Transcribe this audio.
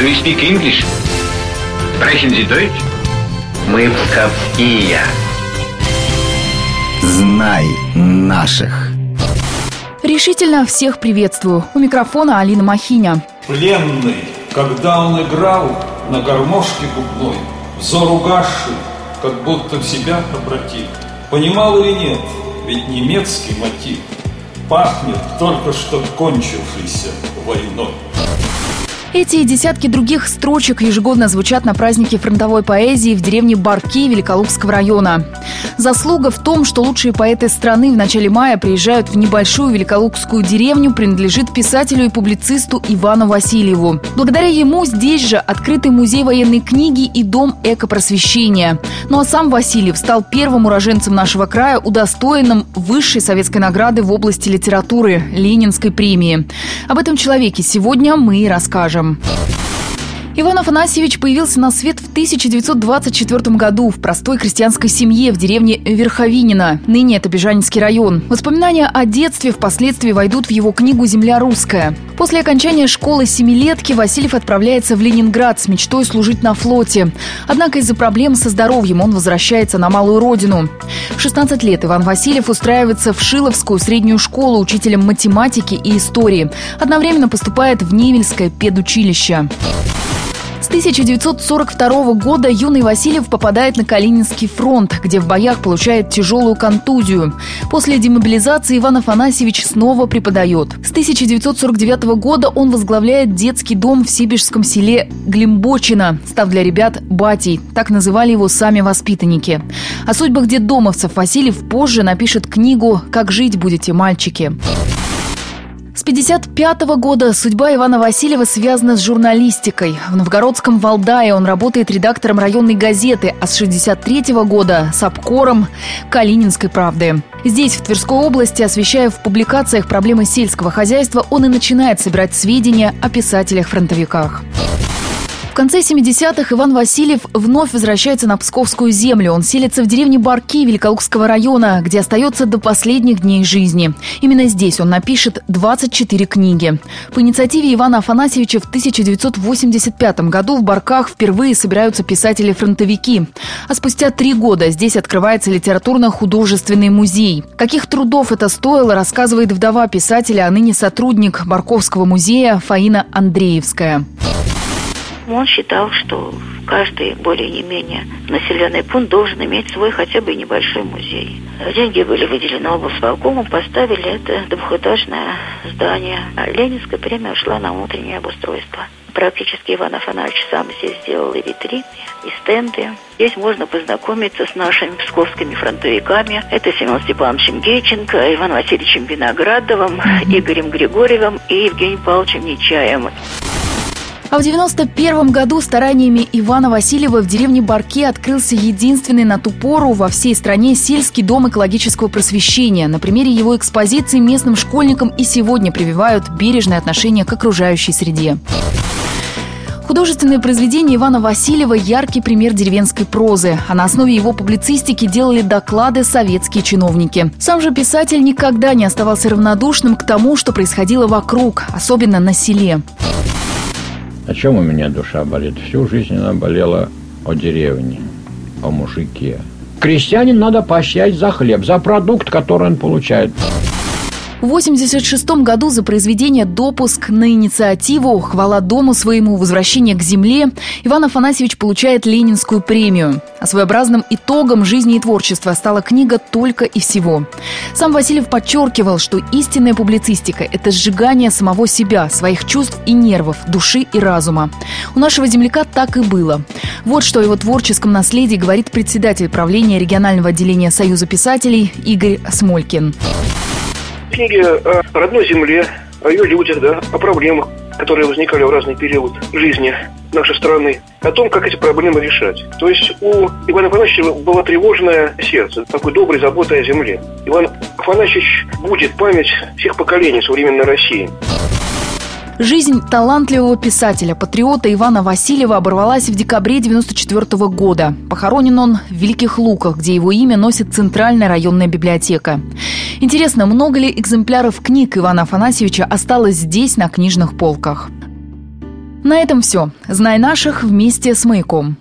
Do you speak English? Sprechen Sie Deutsch? Мы псковские. Знай наших. Решительно всех приветствую. У микрофона Алина Махиня. Пленный, когда он играл на гармошке губной, взор угасший, как будто в себя обратил. Понимал или нет, ведь немецкий мотив пахнет только что кончившейся войной. Эти и десятки других строчек ежегодно звучат на празднике фронтовой поэзии в деревне Барки Великолукского района. Заслуга в том, что лучшие поэты страны в начале мая приезжают в небольшую Великолукскую деревню, принадлежит писателю и публицисту Ивану Васильеву. Благодаря ему здесь же открытый музей военной книги и дом экопросвещения. Ну а сам Васильев стал первым уроженцем нашего края, удостоенным высшей советской награды в области литературы – Ленинской премии. Об этом человеке сегодня мы и расскажем скажем. Иван Афанасьевич появился на свет в 1924 году в простой крестьянской семье в деревне Верховинина. Ныне это Бежанинский район. Воспоминания о детстве впоследствии войдут в его книгу «Земля русская». После окончания школы семилетки Васильев отправляется в Ленинград с мечтой служить на флоте. Однако из-за проблем со здоровьем он возвращается на малую родину. В 16 лет Иван Васильев устраивается в Шиловскую среднюю школу учителем математики и истории. Одновременно поступает в Невельское педучилище. 1942 года юный Васильев попадает на Калининский фронт, где в боях получает тяжелую контузию. После демобилизации Иван Афанасьевич снова преподает. С 1949 года он возглавляет детский дом в сибирском селе Глимбочино, став для ребят «батей». Так называли его сами воспитанники. О судьбах детдомовцев Васильев позже напишет книгу «Как жить будете, мальчики». С 1955 года судьба Ивана Васильева связана с журналистикой. В новгородском Валдае он работает редактором районной газеты, а с 1963 года – с обкором «Калининской правды». Здесь, в Тверской области, освещая в публикациях проблемы сельского хозяйства, он и начинает собирать сведения о писателях-фронтовиках. В конце 70-х Иван Васильев вновь возвращается на Псковскую землю. Он селится в деревне Барки Великолукского района, где остается до последних дней жизни. Именно здесь он напишет 24 книги. По инициативе Ивана Афанасьевича в 1985 году в Барках впервые собираются писатели-фронтовики. А спустя три года здесь открывается литературно-художественный музей. Каких трудов это стоило, рассказывает вдова писателя, а ныне сотрудник Барковского музея Фаина Андреевская. Он считал, что каждый более не менее населенный пункт должен иметь свой хотя бы небольшой музей. Деньги были выделены облсполкомом, поставили это двухэтажное здание. А Ленинская премия ушла на внутреннее обустройство. Практически Иван Афанасьевич сам здесь сделал и витрины, и стенды. Здесь можно познакомиться с нашими псковскими фронтовиками. Это Семен Степановичем Гейченко, Иван Васильевичем Виноградовым, Игорем Григорьевым и Евгением Павловичем Нечаем. А в 91 году стараниями Ивана Васильева в деревне Барке открылся единственный на ту пору во всей стране сельский дом экологического просвещения. На примере его экспозиции местным школьникам и сегодня прививают бережное отношение к окружающей среде. Художественное произведение Ивана Васильева – яркий пример деревенской прозы, а на основе его публицистики делали доклады советские чиновники. Сам же писатель никогда не оставался равнодушным к тому, что происходило вокруг, особенно на селе. О чем у меня душа болит? Всю жизнь она болела о деревне, о мужике. Крестьянин надо поощрять за хлеб, за продукт, который он получает. В 1986 году за произведение «Допуск» на инициативу «Хвала дому своему. Возвращение к земле» Иван Афанасьевич получает Ленинскую премию. А своеобразным итогом жизни и творчества стала книга «Только и всего». Сам Васильев подчеркивал, что истинная публицистика – это сжигание самого себя, своих чувств и нервов, души и разума. У нашего земляка так и было. Вот что о его творческом наследии говорит председатель правления регионального отделения Союза писателей Игорь Смолькин книги о родной земле, о ее людях, да, о проблемах, которые возникали в разный период жизни нашей страны, о том, как эти проблемы решать. То есть у Ивана Афанасьевича было тревожное сердце, такой доброй заботы о земле. Иван Афанасьевич будет память всех поколений современной России. Жизнь талантливого писателя, патриота Ивана Васильева оборвалась в декабре 1994 года. Похоронен он в Великих Луках, где его имя носит Центральная районная библиотека. Интересно, много ли экземпляров книг Ивана Афанасьевича осталось здесь, на книжных полках? На этом все. Знай наших вместе с «Маяком».